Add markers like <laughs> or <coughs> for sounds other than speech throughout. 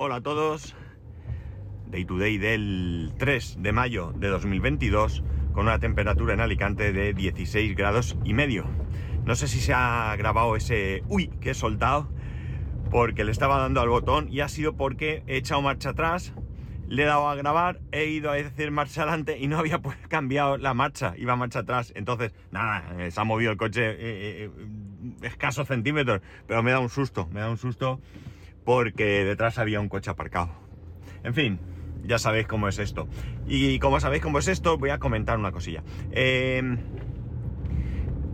Hola a todos. Day to day del 3 de mayo de 2022 con una temperatura en Alicante de 16 grados y medio. No sé si se ha grabado ese uy que he soltado porque le estaba dando al botón y ha sido porque he echado marcha atrás, le he dado a grabar, he ido a decir marcha adelante y no había <laughs> pues, cambiado la marcha, iba marcha atrás. Entonces, nada, eh, se ha movido el coche eh, eh, escasos centímetros, pero me da un susto, me da un susto porque detrás había un coche aparcado. En fin, ya sabéis cómo es esto. Y como sabéis cómo es esto, voy a comentar una cosilla.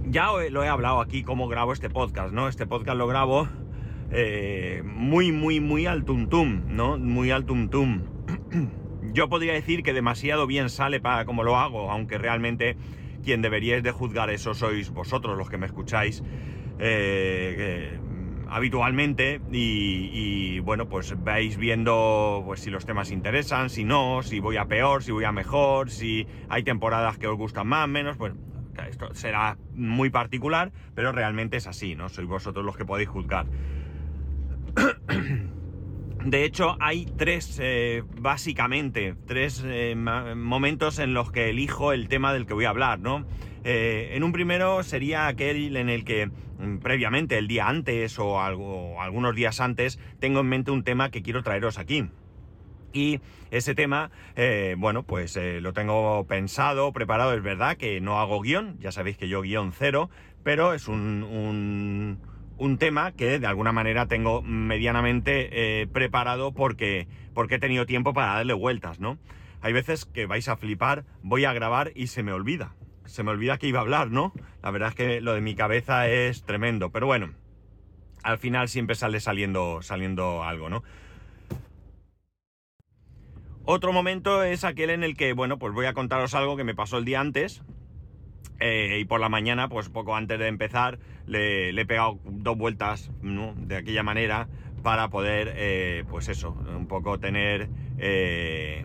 ya lo he hablado aquí cómo grabo este podcast, ¿no? Este podcast lo grabo eh, muy, muy, muy al tum, ¿no? Muy al tum. <clears throat> Yo podría decir que demasiado bien sale para como lo hago, aunque realmente quien deberíais de juzgar eso sois vosotros los que me escucháis eh, habitualmente y, bueno, pues vais viendo pues si los temas interesan, si no, si voy a peor, si voy a mejor, si hay temporadas que os gustan más, menos, pues esto será muy particular, pero realmente es así, ¿no? Sois vosotros los que podéis juzgar. <coughs> De hecho, hay tres, eh, básicamente, tres eh, momentos en los que elijo el tema del que voy a hablar, ¿no? Eh, en un primero sería aquel en el que previamente, el día antes o, algo, algunos días antes, tengo en mente un tema que quiero traeros aquí. Y ese tema, bueno, pues lo tengo pensado, preparado. Es verdad que no hago guion, ya sabéis que yo guion cero, pero es un un tema que de alguna manera tengo medianamente eh, preparado porque, porque he tenido tiempo para darle vueltas, ¿no? Hay veces que vais a flipar, voy a grabar y se me olvida. Se me olvida que iba a hablar, ¿no? La verdad es que lo de mi cabeza es tremendo, pero bueno, al final siempre sale saliendo, saliendo algo, ¿no? Otro momento es aquel en el que, bueno, pues voy a contaros algo que me pasó el día antes, eh, y por la mañana, pues poco antes de empezar, le, he pegado dos vueltas de aquella manera para poder, eh, pues eso, un poco tener, eh,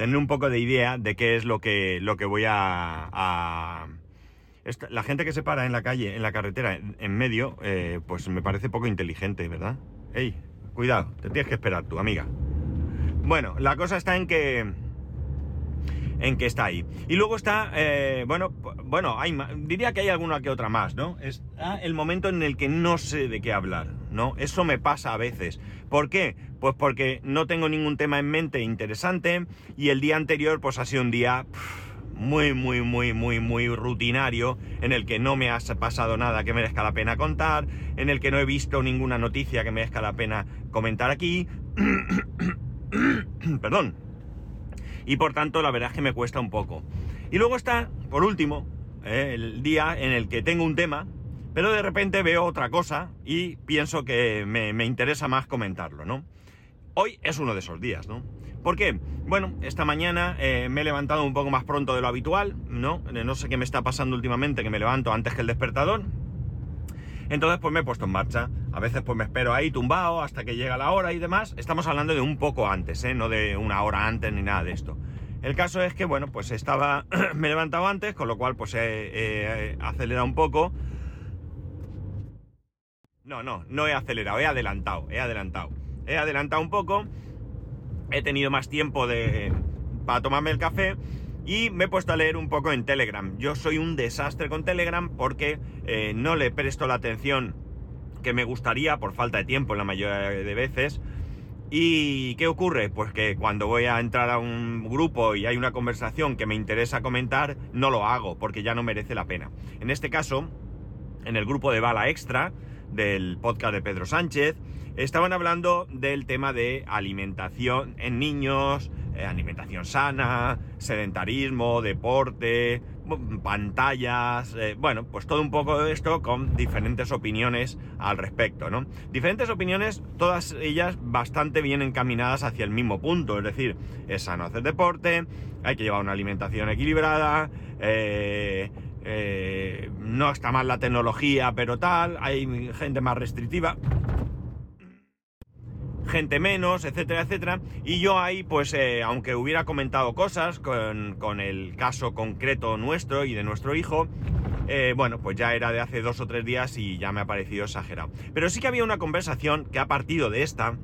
tener un poco de idea de qué es lo que, lo que voy a... la gente que se para en la calle, en la carretera, en medio, pues me parece poco inteligente, ¿verdad? ¡Ey! Cuidado, te tienes que esperar tú, amiga. Bueno, la cosa está en que en que está ahí. Y luego está, eh, bueno, bueno, hay, diría que hay alguna que otra más, ¿no? Está el momento en el que no sé de qué hablar, ¿no? Eso me pasa a veces. ¿Por qué? Pues porque no tengo ningún tema en mente interesante y el día anterior pues ha sido un día... muy, muy, muy, muy, muy rutinario, en el que no me ha pasado nada que merezca la pena contar, en el que no he visto ninguna noticia que merezca la pena comentar aquí. <coughs> Perdón, y por tanto la verdad es que me cuesta un poco. Y luego está, por último, eh, el día en el que tengo un tema, pero de repente veo otra cosa y pienso que me, interesa más comentarlo, ¿no? Hoy es uno de esos días, ¿no? ¿Por qué? Bueno, esta mañana eh, me he levantado un poco más pronto de lo habitual, ¿no? Eh, no sé qué me está pasando últimamente, que me levanto antes que el despertador. Entonces, pues me he puesto en marcha. A veces, pues me espero ahí tumbado hasta que llega la hora y demás. Estamos hablando de un poco antes, ¿eh? No de una hora antes ni nada de esto. El caso es que, bueno, pues estaba, <clears throat> me he levantado antes, con lo cual pues he, acelerado un poco. No, no, no he acelerado, he adelantado, he adelantado. He adelantado un poco, he tenido más tiempo de, para tomarme el café y me he puesto a leer un poco en Telegram. Yo soy un desastre con Telegram porque eh, no le presto la atención que me gustaría por falta de tiempo la mayoría de veces. ¿Y qué ocurre? Pues que cuando voy a entrar a un grupo y hay una conversación que me interesa comentar, no lo hago porque ya no merece la pena. En este caso, en el grupo de Bala Extra del podcast de Pedro Sánchez, estaban hablando del tema de alimentación en niños, eh, alimentación sana, sedentarismo, deporte, pantallas, eh, bueno, pues todo un poco de esto con diferentes opiniones al respecto, ¿no? Diferentes opiniones, todas ellas bastante bien encaminadas hacia el mismo punto, es decir, es sano hacer deporte, hay que llevar una alimentación equilibrada, eh, no está mal la tecnología, pero tal, hay gente más restrictiva gente menos, etcétera, etcétera. Y yo ahí, pues, eh, aunque hubiera comentado cosas con, el caso concreto nuestro y de nuestro hijo, eh, bueno, pues ya era de hace dos o tres días y ya me ha parecido exagerado. Pero sí que había una conversación que ha partido de esta,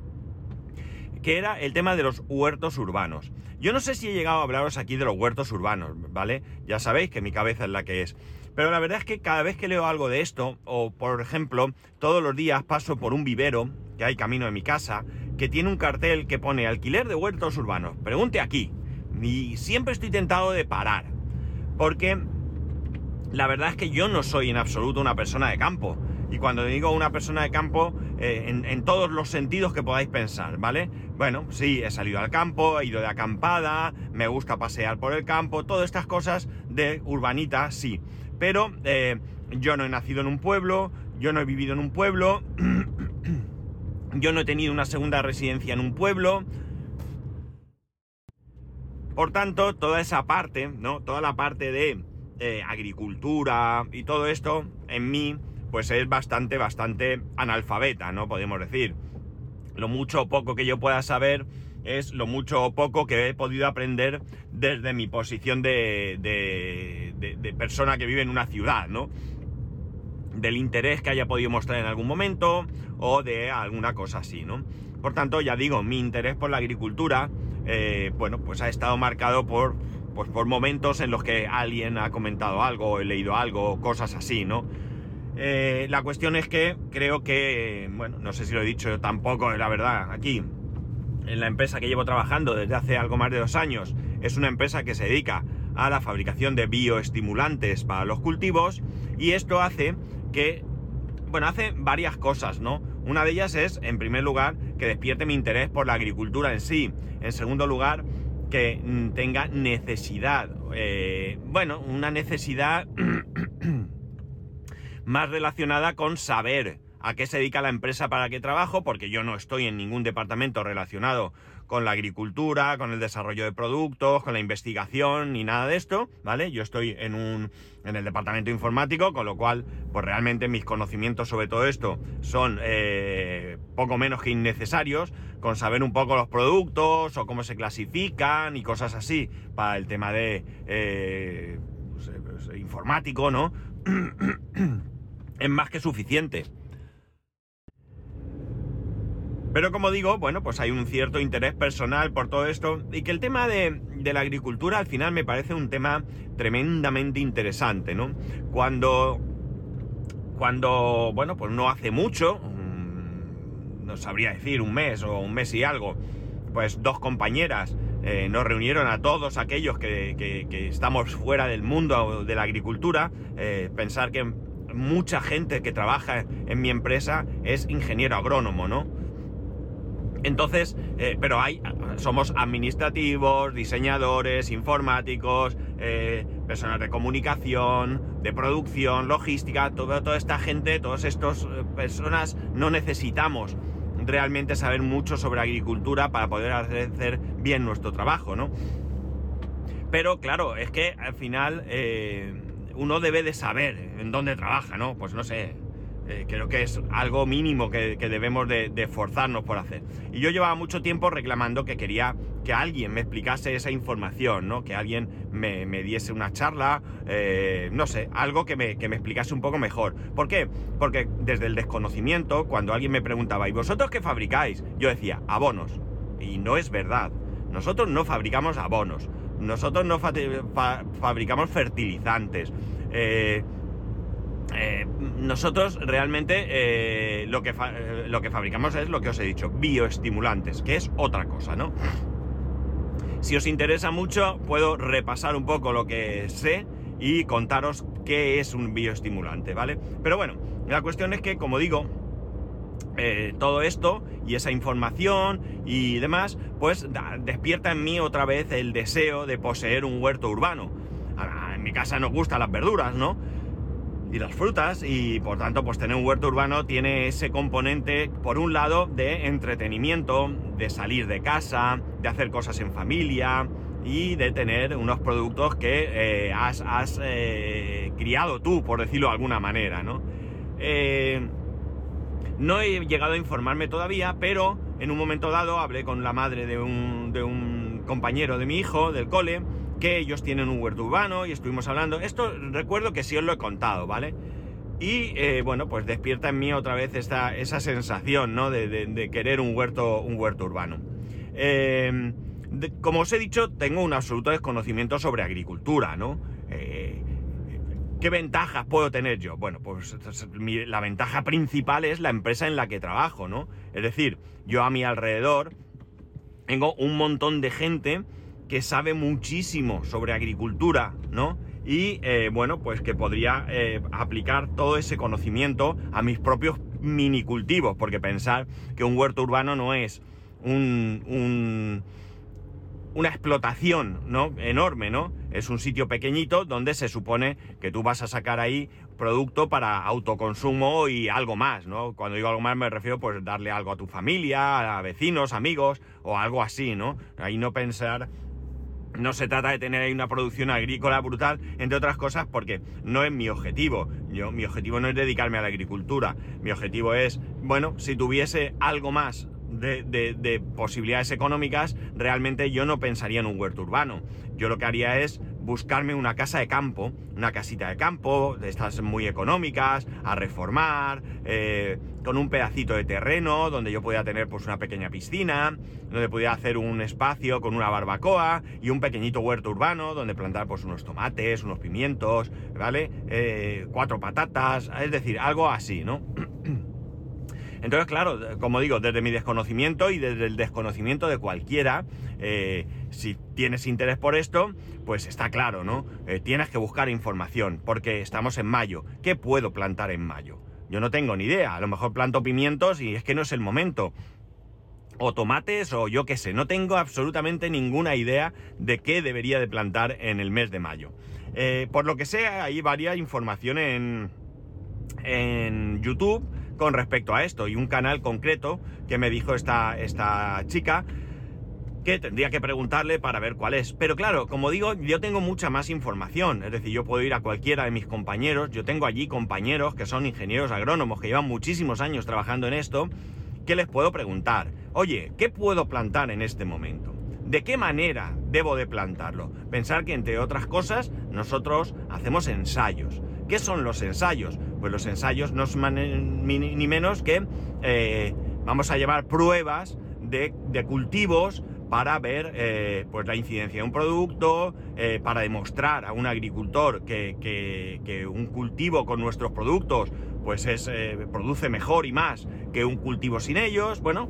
que era el tema de los huertos urbanos. Yo no sé si he llegado a hablaros aquí de los huertos urbanos, ¿vale? Ya sabéis que mi cabeza es la que es. Pero la verdad es que cada vez que leo algo de esto, o por ejemplo, todos los días paso por un vivero que hay camino de mi casa, que tiene un cartel que pone alquiler de huertos urbanos. Pregunte aquí. Y siempre estoy tentado de parar. Porque la verdad es que yo no soy en absoluto una persona de campo. Y cuando digo una persona de campo, eh, en, todos los sentidos que podáis pensar, ¿vale? Bueno, sí, he salido al campo, he ido de acampada, me gusta pasear por el campo, todas estas cosas de urbanita, sí. Pero eh, yo no he nacido en un pueblo, yo no he vivido en un pueblo, <clears throat> yo no he tenido una segunda residencia en un pueblo. Por tanto, toda esa parte, ¿no? Toda la parte de eh, agricultura y todo esto, en mí, pues es bastante, bastante analfabeta, ¿no? Podemos decir. Lo mucho o poco que yo pueda saber es lo mucho o poco que he podido aprender desde mi posición de, persona que vive en una ciudad, ¿no? Del interés que haya podido mostrar en algún momento o de alguna cosa así, ¿no? Por tanto, ya digo, mi interés por la agricultura, eh, bueno, pues ha estado marcado por, pues por momentos en los que alguien ha comentado algo, he leído algo, cosas así, ¿no? Eh, la cuestión es que creo que, bueno, no sé si lo he dicho tampoco, la verdad, aquí, en la empresa que llevo trabajando desde hace algo más de dos años, es una empresa que se dedica a la fabricación de bioestimulantes para los cultivos y esto hace que, bueno, hace varias cosas, ¿no? Una de ellas es, en primer lugar, que despierte mi interés por la agricultura en sí. En segundo lugar, que mm, tenga necesidad. Eh, bueno, una necesidad <clears throat> más relacionada con saber a qué se dedica la empresa para qué trabajo, porque yo no estoy en ningún departamento relacionado con la agricultura, con el desarrollo de productos, con la investigación, ni nada de esto, ¿vale? Yo estoy en un en el departamento informático, con lo cual, pues realmente mis conocimientos sobre todo esto son eh, poco menos que innecesarios, con saber un poco los productos o cómo se clasifican y cosas así, para el tema de eh, pues, eh, pues, informático, ¿no? <clears throat> es más que suficiente. Pero como digo, bueno, pues hay un cierto interés personal por todo esto y que el tema de, la agricultura al final me parece un tema tremendamente interesante, ¿no? Cuando, cuando, bueno, pues no hace mucho, mm, no sabría decir un mes o un mes y algo, pues dos compañeras eh, nos reunieron a todos aquellos que, estamos fuera del mundo de la agricultura, eh, pensar que mucha gente que trabaja en mi empresa es ingeniero agrónomo, ¿no? Entonces, eh, pero hay, somos administrativos, diseñadores, informáticos, eh, personas de comunicación, de producción, logística, toda esta gente, todas estas eh, personas no necesitamos realmente saber mucho sobre agricultura para poder hacer bien nuestro trabajo, ¿no? Pero claro, es que al final uno debe de saber en dónde trabaja, ¿no? Pues no sé, eh, creo que es algo mínimo que, debemos de, esforzarnos por hacer. Y yo llevaba mucho tiempo reclamando que quería que alguien me explicase esa información, ¿no? Que alguien me, diese una charla, eh, no sé, algo que me, que me, explicase un poco mejor. ¿Por qué? Porque desde el desconocimiento, cuando alguien me preguntaba, ¿y vosotros qué fabricáis? Yo decía, abonos. Y no es verdad. Nosotros no fabricamos abonos. Nosotros no fabricamos fertilizantes. Eh, eh, nosotros realmente eh, lo, que eh, lo que fabricamos es lo que os he dicho, bioestimulantes, que es otra cosa, ¿no? Si os interesa mucho, puedo repasar un poco lo que sé y contaros qué es un bioestimulante, ¿vale? Pero bueno, la cuestión es que, como digo, todo esto y esa información y demás, pues despierta en mí otra vez el deseo de poseer un huerto urbano. en mi casa nos gustan las verduras, ¿no? Y las frutas y por tanto pues tener un huerto urbano tiene ese componente por un lado de entretenimiento, de salir de casa, de hacer cosas en familia y de tener unos productos que eh, has, eh, criado tú, por decirlo de alguna manera, ¿no? Eh, no he llegado a informarme todavía, pero en un momento dado hablé con la madre de un, de un compañero de mi hijo del cole que ellos tienen un huerto urbano y estuvimos hablando. Esto recuerdo que sí os lo he contado, ¿vale? Y eh, bueno, pues despierta en mí otra vez esta, esa sensación, ¿no? De, querer un huerto, un huerto urbano. Eh, como os he dicho, tengo un absoluto desconocimiento sobre agricultura, ¿no? Eh, ¿Qué ventajas puedo tener yo? Bueno, pues la ventaja principal es la empresa en la que trabajo, ¿no? Es decir, yo a mi alrededor tengo un montón de gente que sabe muchísimo sobre agricultura, ¿no? Y eh, bueno, pues que podría eh, aplicar todo ese conocimiento a mis propios minicultivos, porque pensar que un huerto urbano no es un, una explotación ¿no? enorme, ¿no? Es un sitio pequeñito donde se supone que tú vas a sacar ahí producto para autoconsumo y algo más, ¿no? Cuando digo algo más me refiero pues darle algo a tu familia, a vecinos, amigos o algo así, ¿no? Ahí no pensar no se trata de tener ahí una producción agrícola brutal, entre otras cosas, porque no es mi objetivo. Yo, mi objetivo no es dedicarme a la agricultura. Mi objetivo es, bueno, si tuviese algo más de, posibilidades económicas, realmente yo no pensaría en un huerto urbano. Yo lo que haría es buscarme una casa de campo, una casita de campo, de estas muy económicas, a reformar, eh, con un pedacito de terreno donde yo pudiera tener pues una pequeña piscina, donde pudiera hacer un espacio con una barbacoa y un pequeñito huerto urbano donde plantar pues unos tomates, unos pimientos, ¿vale? Eh, cuatro patatas, es decir, algo así, ¿no? <clears throat> Entonces, claro, como digo, desde mi desconocimiento y desde el desconocimiento de cualquiera, eh, si tienes interés por esto, pues está claro, ¿no? Eh, tienes que buscar información, porque estamos en mayo. ¿Qué puedo plantar en mayo? Yo no tengo ni idea. A lo mejor planto pimientos y es que no es el momento. O tomates o yo qué sé. No tengo absolutamente ninguna idea de qué debería de plantar en el mes de mayo. Eh, por lo que sea, hay varias información en, en YouTube con respecto a esto y un canal concreto que me dijo esta, esta chica que tendría que preguntarle para ver cuál es. Pero claro, como digo, yo tengo mucha más información, es decir, yo puedo ir a cualquiera de mis compañeros, yo tengo allí compañeros que son ingenieros agrónomos, que llevan muchísimos años trabajando en esto, que les puedo preguntar, oye, ¿qué puedo plantar en este momento? ¿De qué manera debo de plantarlo? Pensar que entre otras cosas nosotros hacemos ensayos. ¿Qué son los ensayos? Pues los ensayos no son ni menos que eh, vamos a llevar pruebas de, cultivos para ver eh, pues la incidencia de un producto, eh, para demostrar a un agricultor que, un cultivo con nuestros productos pues es, produce mejor y más que un cultivo sin ellos. Bueno,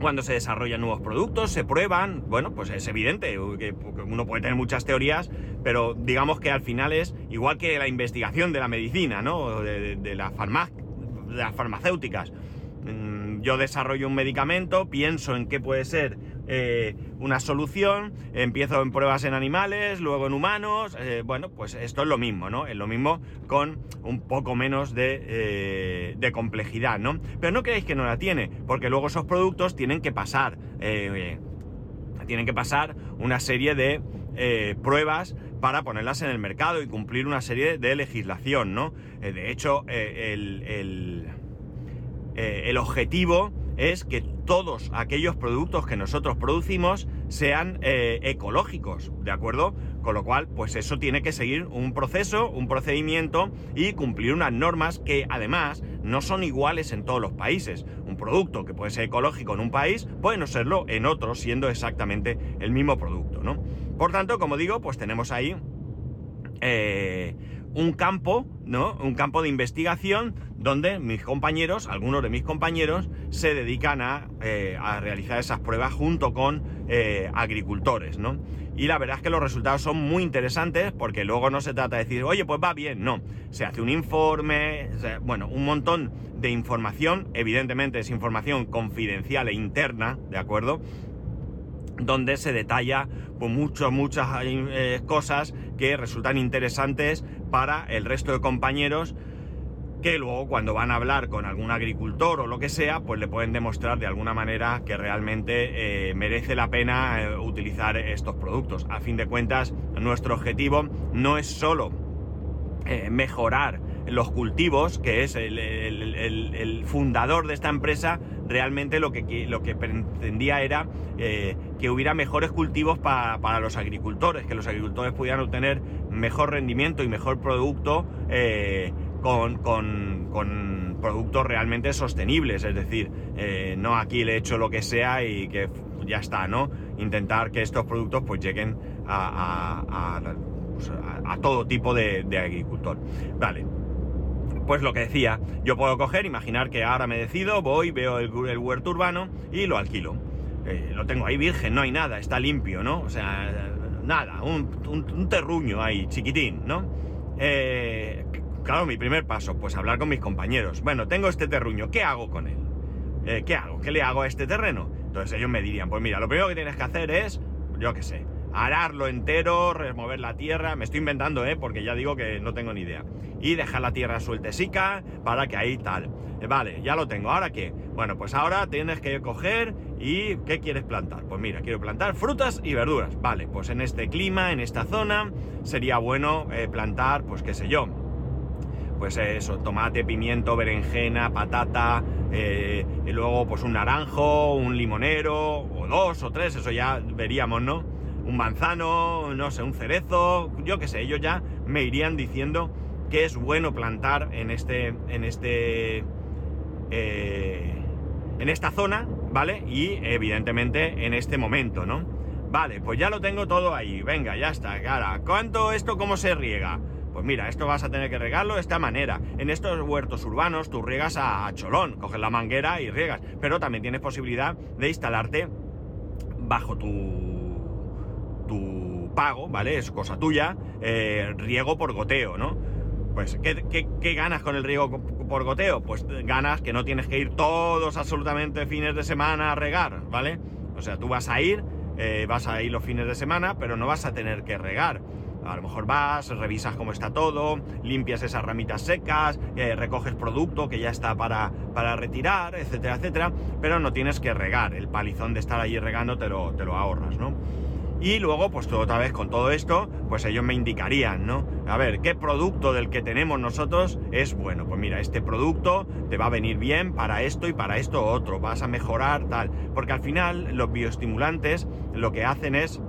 cuando se desarrollan nuevos productos, se prueban, bueno, pues es evidente que uno puede tener muchas teorías, pero digamos que al final es igual que la investigación de la medicina, ¿no? De, de las farmacéuticas. Mm, yo desarrollo un medicamento, pienso en qué puede ser eh, una solución, empiezo en pruebas en animales, luego en humanos, eh, bueno, pues esto es lo mismo, ¿no? Es lo mismo con un poco menos de, eh, de complejidad, ¿no? Pero no creéis que no la tiene, porque luego esos productos tienen que pasar, tienen que pasar una serie de pruebas para ponerlas en el mercado y cumplir una serie de legislación, ¿no? de hecho, el, el objetivo es que todos aquellos productos que nosotros producimos sean eh, ecológicos, ¿de acuerdo? Con lo cual, pues eso tiene que seguir un proceso, un procedimiento y cumplir unas normas que además no son iguales en todos los países. Un producto que puede ser ecológico en un país puede no serlo en otro, siendo exactamente el mismo producto, ¿no? Por tanto, como digo, pues tenemos ahí eh, un campo, ¿no? Un campo de investigación donde mis compañeros, algunos de mis compañeros, se dedican a, eh, realizar esas pruebas junto con eh, agricultores, ¿no? Y la verdad es que los resultados son muy interesantes porque luego no se trata de decir, oye, pues va bien, no. Se hace un informe, bueno, un montón de información, evidentemente es información confidencial e interna, ¿de acuerdo? Donde se detalla pues, muchas, muchas eh, cosas que resultan interesantes para el resto de compañeros que luego cuando van a hablar con algún agricultor o lo que sea, pues le pueden demostrar de alguna manera que realmente eh, merece la pena eh, utilizar estos productos. A fin de cuentas, nuestro objetivo no es solo mejorar los cultivos, que es el, fundador de esta empresa, realmente lo que, lo que pretendía era que hubiera mejores cultivos para los agricultores, que los agricultores pudieran obtener mejor rendimiento y mejor producto eh, con, productos realmente sostenibles, es decir, eh, no aquí le hecho lo que sea y que ya está, ¿no? Intentar que estos productos pues lleguen a, pues, todo tipo de, agricultor. Vale, pues lo que decía, yo puedo coger, imaginar que ahora me decido, voy, veo el, el huerto urbano y lo alquilo. Eh, lo tengo ahí virgen, no hay nada, está limpio, ¿no? O sea, nada, un, terruño ahí, chiquitín, ¿no? Eh, claro, mi primer paso, pues hablar con mis compañeros. Bueno, tengo este terruño, ¿qué hago con él? Eh, ¿Qué hago? ¿Qué le hago a este terreno? Entonces ellos me dirían, pues mira, lo primero que tienes que hacer es, yo qué sé, ararlo entero, remover la tierra, me estoy inventando, ¿eh? Porque ya digo que no tengo ni idea. Y dejar la tierra sueltesica para que ahí tal. Eh, vale, ya lo tengo. ¿Ahora qué? Bueno, pues ahora tienes que coger y ¿qué quieres plantar? Pues mira, quiero plantar frutas y verduras. Vale, pues en este clima, en esta zona, sería bueno eh, plantar, pues qué sé yo. Pues eso, tomate, pimiento, berenjena, patata, eh, y luego pues un naranjo, un limonero, o dos o tres, eso ya veríamos, ¿no? Un manzano, no sé, un cerezo, yo qué sé, ellos ya me irían diciendo que es bueno plantar en este, en este eh, en esta zona, ¿vale? Y evidentemente en este momento, ¿no? Vale, pues ya lo tengo todo ahí, venga, ya está, cara. ¿Cuánto esto cómo se riega? Pues mira, esto vas a tener que regarlo de esta manera. En estos huertos urbanos tú riegas a, cholón, coges la manguera y riegas, pero también tienes posibilidad de instalarte bajo tu, tu pago, ¿vale? Es cosa tuya, eh, riego por goteo, ¿no? Pues, ¿qué, ganas con el riego por goteo? Pues ganas que no tienes que ir todos absolutamente fines de semana a regar, ¿vale? O sea, tú vas a ir, eh, vas a ir los fines de semana, pero no vas a tener que regar. A lo mejor vas, revisas cómo está todo, limpias esas ramitas secas, eh, recoges producto que ya está para, para, retirar, etcétera, etcétera, pero no tienes que regar. El palizón de estar allí regando te lo, te lo ahorras, ¿no? Y luego, pues otra vez con todo esto, pues ellos me indicarían, ¿no? A ver, ¿qué producto del que tenemos nosotros es bueno? Pues mira, este producto te va a venir bien para esto y para esto otro, vas a mejorar tal. Porque al final los bioestimulantes lo que hacen es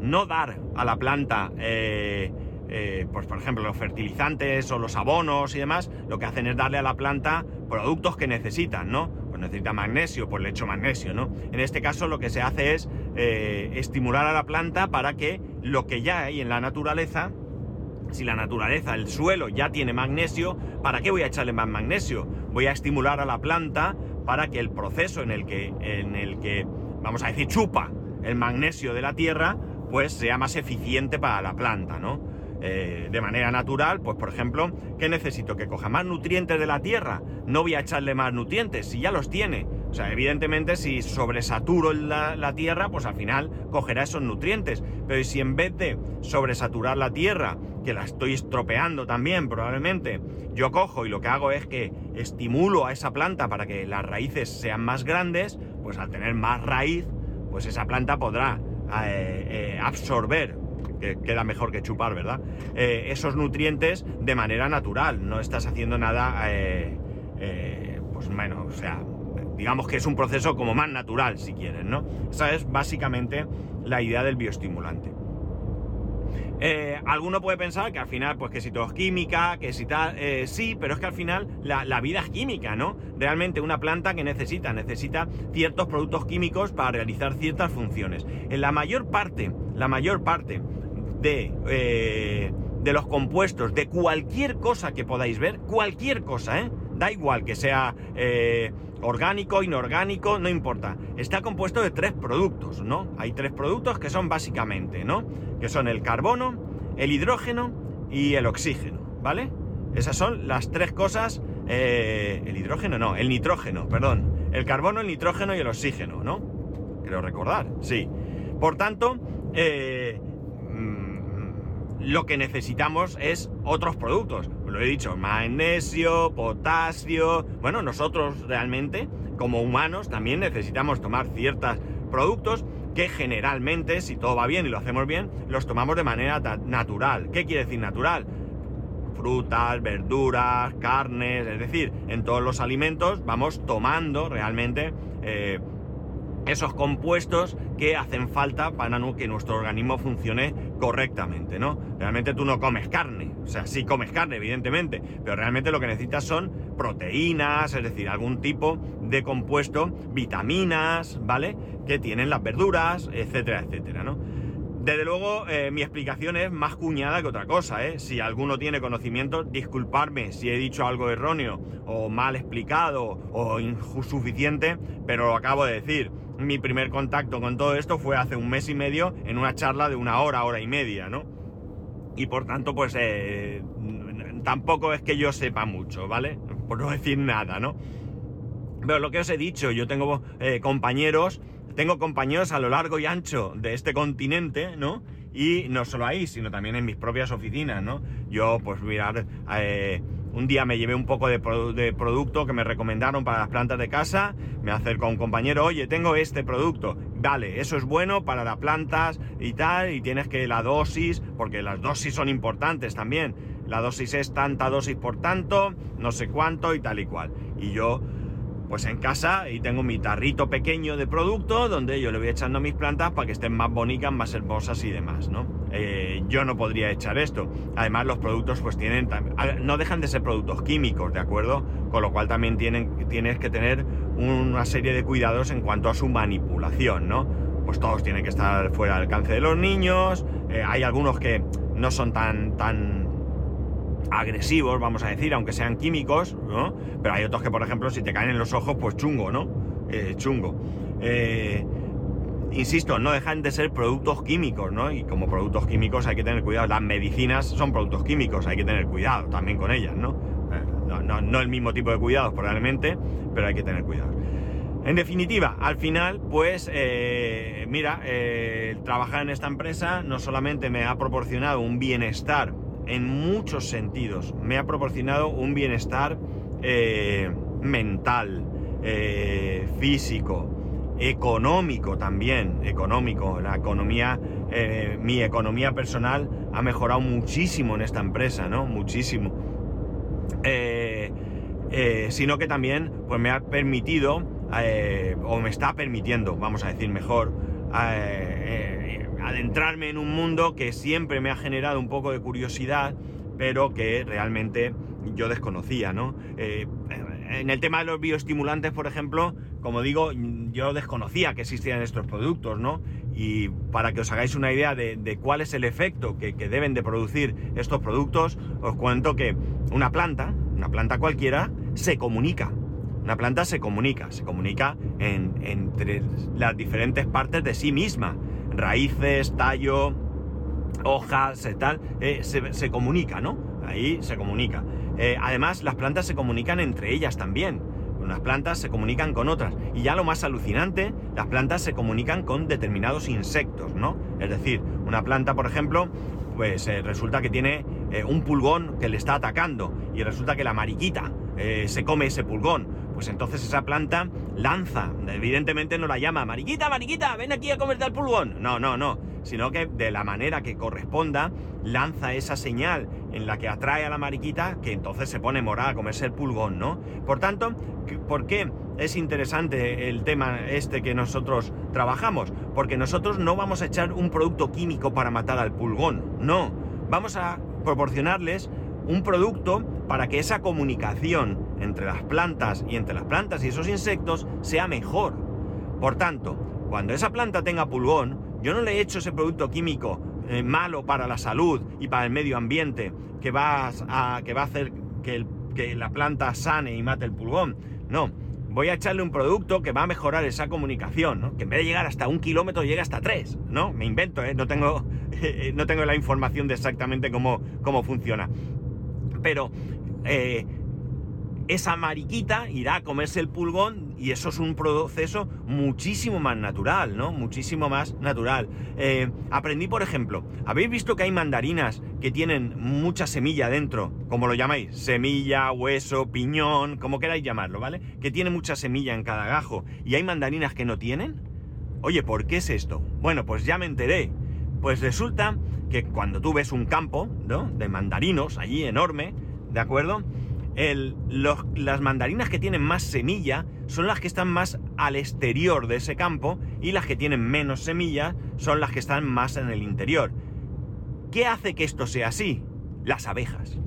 no dar a la planta, eh, eh, pues por ejemplo, los fertilizantes o los abonos y demás, lo que hacen es darle a la planta productos que necesitan, ¿no? Necesita magnesio, pues le echo magnesio, ¿no? En este caso lo que se hace es eh, estimular a la planta para que lo que ya hay en la naturaleza, si la naturaleza, el suelo ya tiene magnesio, ¿para qué voy a echarle más magnesio? Voy a estimular a la planta para que el proceso en el que, en el que vamos a decir, chupa el magnesio de la tierra, pues sea más eficiente para la planta, ¿no? Eh, de manera natural, pues por ejemplo, ¿qué necesito? ¿Que coja más nutrientes de la tierra? No voy a echarle más nutrientes, si ya los tiene. O sea, evidentemente si sobresaturo la, la tierra, pues al final cogerá esos nutrientes. Pero si en vez de sobresaturar la tierra, que la estoy estropeando también probablemente, yo cojo y lo que hago es que estimulo a esa planta para que las raíces sean más grandes, pues al tener más raíz, pues esa planta podrá eh, eh, absorber que queda mejor que chupar, ¿verdad? Eh, esos nutrientes de manera natural, no estás haciendo nada, eh, eh, pues menos, o sea, digamos que es un proceso como más natural, si quieres, ¿no? Esa es básicamente la idea del bioestimulante. alguno puede pensar que al final, pues que si todo es química, que si tal, sí, pero es que al final la, vida es química, ¿no? Realmente una planta que necesita, necesita ciertos productos químicos para realizar ciertas funciones. En la mayor parte, la mayor parte de, eh, de los compuestos de cualquier cosa que podáis ver, cualquier cosa, ¿eh? Da igual que sea eh, orgánico, inorgánico, no importa. Está compuesto de tres productos, ¿no? Hay tres productos que son básicamente, ¿no? Que son el carbono, el hidrógeno y el oxígeno, ¿vale? Esas son las tres cosas. Eh, el hidrógeno no, el nitrógeno, perdón. El carbono, el nitrógeno y el oxígeno, ¿no? Creo recordar, sí. Por tanto, eh, lo que necesitamos es otros productos. Lo he dicho, magnesio, potasio. Bueno, nosotros realmente, como humanos, también necesitamos tomar ciertos productos que generalmente, si todo va bien y lo hacemos bien, los tomamos de manera natural. ¿Qué quiere decir natural? Frutas, verduras, carnes, es decir, en todos los alimentos vamos tomando realmente eh, esos compuestos que hacen falta para que nuestro organismo funcione correctamente, ¿no? Realmente tú no comes carne, o sea, sí comes carne, evidentemente, pero realmente lo que necesitas son proteínas, es decir, algún tipo de compuesto, vitaminas, ¿vale? Que tienen las verduras, etcétera, etcétera, ¿no? Desde luego, eh, mi explicación es más cuñada que otra cosa, ¿eh? Si alguno tiene conocimiento, disculparme si he dicho algo erróneo, o mal explicado, o insuficiente, pero lo acabo de decir mi primer contacto con todo esto fue hace un mes y medio en una charla de una hora, hora y media, ¿no? Y por tanto, pues eh, tampoco es que yo sepa mucho, ¿vale? Por no <laughs> decir nada, ¿no? Pero lo que os he dicho, yo tengo eh, compañeros, tengo compañeros a lo largo y ancho de este continente, ¿no? Y no solo ahí, sino también en mis propias oficinas, ¿no? Yo, pues, mirar... Eh, un día me llevé un poco de, producto que me recomendaron para las plantas de casa, me acercó un compañero, oye, tengo este producto, vale, eso es bueno para las plantas y tal, y tienes que la dosis, porque las dosis son importantes también, la dosis es tanta dosis por tanto, no sé cuánto y tal y cual. Y yo pues en casa y tengo mi tarrito pequeño de producto donde yo le voy echando mis plantas para que estén más bonitas, más hermosas y demás, ¿no? Eh, yo no podría echar esto. Además los productos pues tienen, no dejan de ser productos químicos, ¿de acuerdo? Con lo cual también tienen, tienes que tener una serie de cuidados en cuanto a su manipulación, ¿no? Pues todos tienen que estar fuera del alcance de los niños, eh, hay algunos que no son tan, tan agresivos, vamos a decir, aunque sean químicos, ¿no? Pero hay otros que, por ejemplo, si te caen en los ojos, pues chungo, ¿no? Eh, chungo. Eh, insisto, no dejan de ser productos químicos, ¿no? Y como productos químicos hay que tener cuidado. Las medicinas son productos químicos, hay que tener cuidado también con ellas, ¿no? Eh, no, el mismo tipo de cuidados, probablemente, pero hay que tener cuidado. En definitiva, al final, pues, mira, trabajar en esta empresa no solamente me ha proporcionado un bienestar en muchos sentidos. Me ha proporcionado un bienestar eh, mental, eh, físico, económico también, económico. La economía, eh, mi economía personal ha mejorado muchísimo en esta empresa, ¿no? Muchísimo. sino que también, pues me ha permitido, o me está permitiendo, vamos a decir mejor, adentrarme en un mundo que siempre me ha generado un poco de curiosidad, pero que realmente yo desconocía, ¿no? Eh, en el tema de los bioestimulantes, por ejemplo, como digo, yo desconocía que existían estos productos, ¿no? Y para que os hagáis una idea de, cuál es el efecto que, deben de producir estos productos, os cuento que una planta, una planta cualquiera, se comunica. Una planta se comunica, se comunica entre las diferentes partes de sí misma raíces, tallo, hojas, eh, tal, eh, se, comunica, ¿no? Ahí se comunica. Eh, además, las plantas se comunican entre ellas también. Unas plantas se comunican con otras. Y ya lo más alucinante, las plantas se comunican con determinados insectos, ¿no? Es decir, una planta, por ejemplo, pues resulta que tiene un pulgón que le está atacando y resulta que la mariquita se come ese pulgón pues entonces esa planta lanza, evidentemente no la llama, mariquita, mariquita, ven aquí a comerte el pulgón. No, no, no, sino que de la manera que corresponda, lanza esa señal en la que atrae a la mariquita, que entonces se pone morada a comerse el pulgón, ¿no? Por tanto, ¿por qué es interesante el tema este que nosotros trabajamos? Porque nosotros no vamos a echar un producto químico para matar al pulgón, no. Vamos a proporcionarles un producto para que esa comunicación entre las plantas y entre las plantas y esos insectos sea mejor. Por tanto, cuando esa planta tenga pulgón, yo no le he hecho ese producto químico eh, malo para la salud y para el medio ambiente que va a, que va a hacer que, la planta sane y mate el pulgón. No, voy a echarle un producto que va a mejorar esa comunicación, que en vez de llegar hasta un kilómetro llegue hasta tres, ¿no? Me invento, ¿eh? no, tengo, <laughs> no tengo la información de exactamente cómo, cómo funciona. Pero eh, esa mariquita irá a comerse el pulgón y eso es un proceso muchísimo más natural, ¿no? Muchísimo más natural. Eh, aprendí, por ejemplo, ¿habéis visto que hay mandarinas que tienen mucha semilla dentro? Como lo llamáis, semilla, hueso, piñón, como queráis llamarlo, ¿vale? Que tiene mucha semilla en cada gajo. ¿Y hay mandarinas que no tienen? Oye, ¿por qué es esto? Bueno, pues ya me enteré. Pues resulta que cuando tú ves un campo, ¿no? De mandarinos allí enorme, ¿de acuerdo? las mandarinas que tienen más semilla son las que están más al exterior de ese campo y las que tienen menos semilla son las que están más en el interior. ¿Qué hace que esto sea así? Las abejas.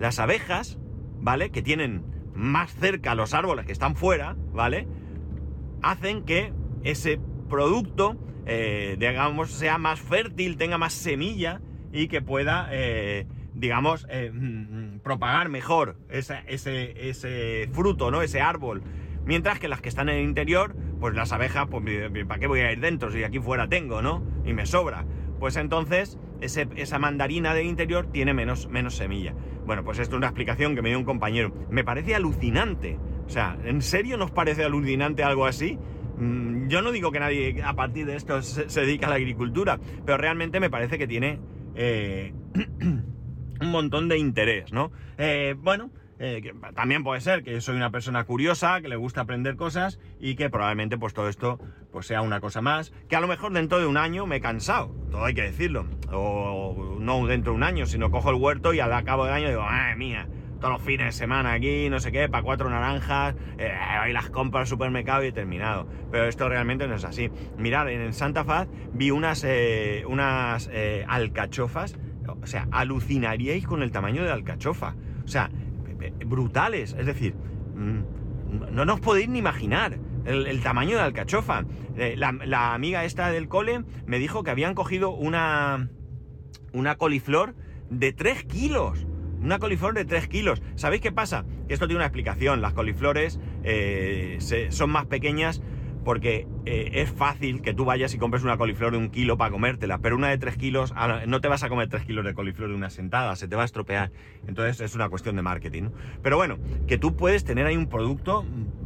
Las abejas, ¿vale? Que tienen más cerca los árboles que están fuera, ¿vale? Hacen que ese producto, eh, digamos, sea más fértil, tenga más semilla y que pueda, eh, digamos, eh, mm, propagar mejor ese, ese, fruto, ¿no? Ese árbol. Mientras que las que están en el interior, pues las abejas, pues ¿para qué voy a ir dentro si aquí fuera tengo, ¿no? Y me sobra. Pues entonces esa mandarina del interior tiene menos, menos semilla. Bueno, pues esto es una explicación que me dio un compañero. Me parece alucinante. O sea, ¿en serio nos parece alucinante algo así? Mm, yo no digo que nadie a partir de esto se, se dedique a la agricultura, pero realmente me parece que tiene eh, <clears throat> un montón de interés, ¿no? Eh, bueno, eh, también puede ser que soy una persona curiosa, que le gusta aprender cosas y que probablemente pues todo esto pues sea una cosa más, que a lo mejor dentro de un año me he cansado, todo hay que decirlo, o no dentro de un año, sino cojo el huerto y al cabo del año digo, ¡ay mía! Todos los fines de semana aquí, no sé qué, para cuatro naranjas, eh, las compro al supermercado y he terminado. Pero esto realmente no es así. Mirad, en Santa Faz vi unas, unas alcachofas o sea, alucinaríais con el tamaño de la alcachofa. O sea, brutales. Es decir, mm, no nos podéis ni imaginar el, tamaño de la alcachofa. Eh, la, amiga esta del cole me dijo que habían cogido una, una coliflor de 3 kilos. Una coliflor de 3 kilos. ¿Sabéis qué pasa? Que esto tiene una explicación. Las coliflores eh, son más pequeñas porque eh, es fácil que tú vayas y compres una coliflor de un kilo para comértela, pero una de tres kilos, ah, no te vas a comer tres kilos de coliflor de una sentada, se te va a estropear. Entonces es una cuestión de marketing. Pero bueno, que tú puedes tener ahí un producto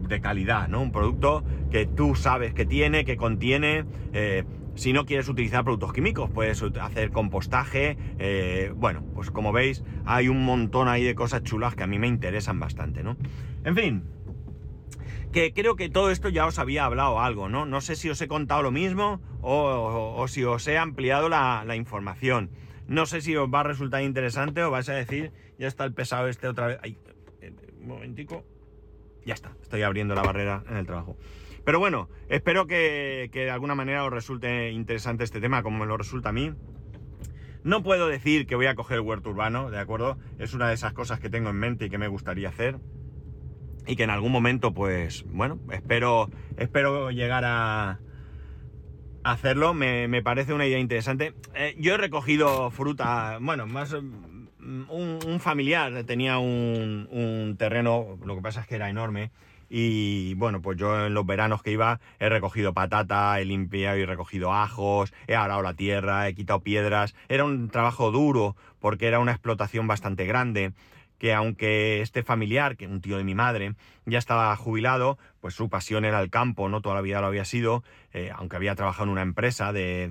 de calidad, ¿no? Un producto que tú sabes que tiene, que contiene... Eh, si no quieres utilizar productos químicos, puedes hacer compostaje. Eh, bueno, pues como veis, hay un montón ahí de cosas chulas que a mí me interesan bastante, ¿no? En fin, que creo que todo esto ya os había hablado algo, ¿no? No sé si os he contado lo mismo o, si os he ampliado la, información. No sé si os va a resultar interesante o vais a decir, ya está el pesado este otra vez. Ay, eh, un momentico. Ya está, estoy abriendo la barrera en el trabajo. Pero bueno, espero que, que de alguna manera os resulte interesante este tema, como me lo resulta a mí. No puedo decir que voy a coger huerto urbano, ¿de acuerdo? Es una de esas cosas que tengo en mente y que me gustaría hacer y que en algún momento, pues, bueno, espero, espero llegar a hacerlo. Me, parece una idea interesante. Eh, yo he recogido fruta, bueno, más mm, un, familiar tenía un, un, terreno, lo que pasa es que era enorme. Y bueno, pues yo en los veranos que iba he recogido patata, he limpiado y recogido ajos, he arado la tierra, he quitado piedras. Era un trabajo duro porque era una explotación bastante grande que aunque este familiar, que un tío de mi madre, ya estaba jubilado, pues su pasión era el campo, ¿no? Toda la vida lo había sido, eh, aunque había trabajado en una empresa de,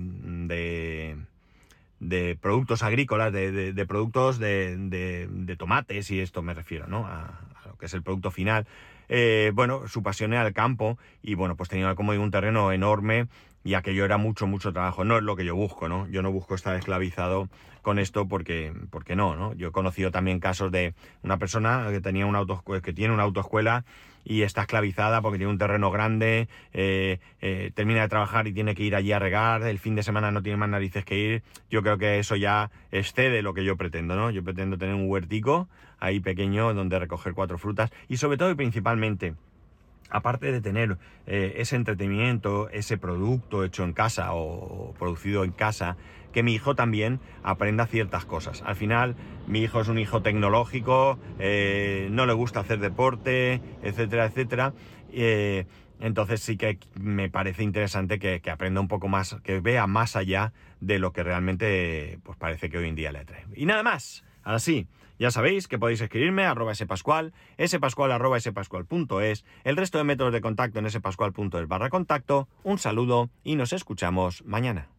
de, productos agrícolas, de, productos de, tomates, y esto me refiero, ¿no? A, lo que es el producto final. Eh, bueno, su pasión era el campo y bueno, pues tenía como un terreno enorme y aquello era mucho, mucho trabajo. No es lo que yo busco, ¿no? Yo no busco estar esclavizado con esto porque, porque no, ¿no? Yo he conocido también casos de una persona que, tenía una auto, que tiene una autoescuela y está esclavizada porque tiene un terreno grande, eh, eh, termina de trabajar y tiene que ir allí a regar, el fin de semana no tiene más narices que ir. Yo creo que eso ya excede lo que yo pretendo, ¿no? Yo pretendo tener un huertico ahí pequeño donde recoger cuatro frutas y sobre todo y principalmente aparte de tener eh, ese entretenimiento, ese producto hecho en casa o producido en casa, que mi hijo también aprenda ciertas cosas. Al final, mi hijo es un hijo tecnológico, eh, no le gusta hacer deporte, etcétera, etcétera. Eh, entonces sí que me parece interesante que, que, aprenda un poco más, que vea más allá de lo que realmente pues parece que hoy en día le atrae. Y nada más. Ahora sí, ya sabéis que podéis escribirme a arroba spascual, spascual arroba spascual.es, el resto de métodos de contacto en spascual.es barra contacto. Un saludo y nos escuchamos mañana.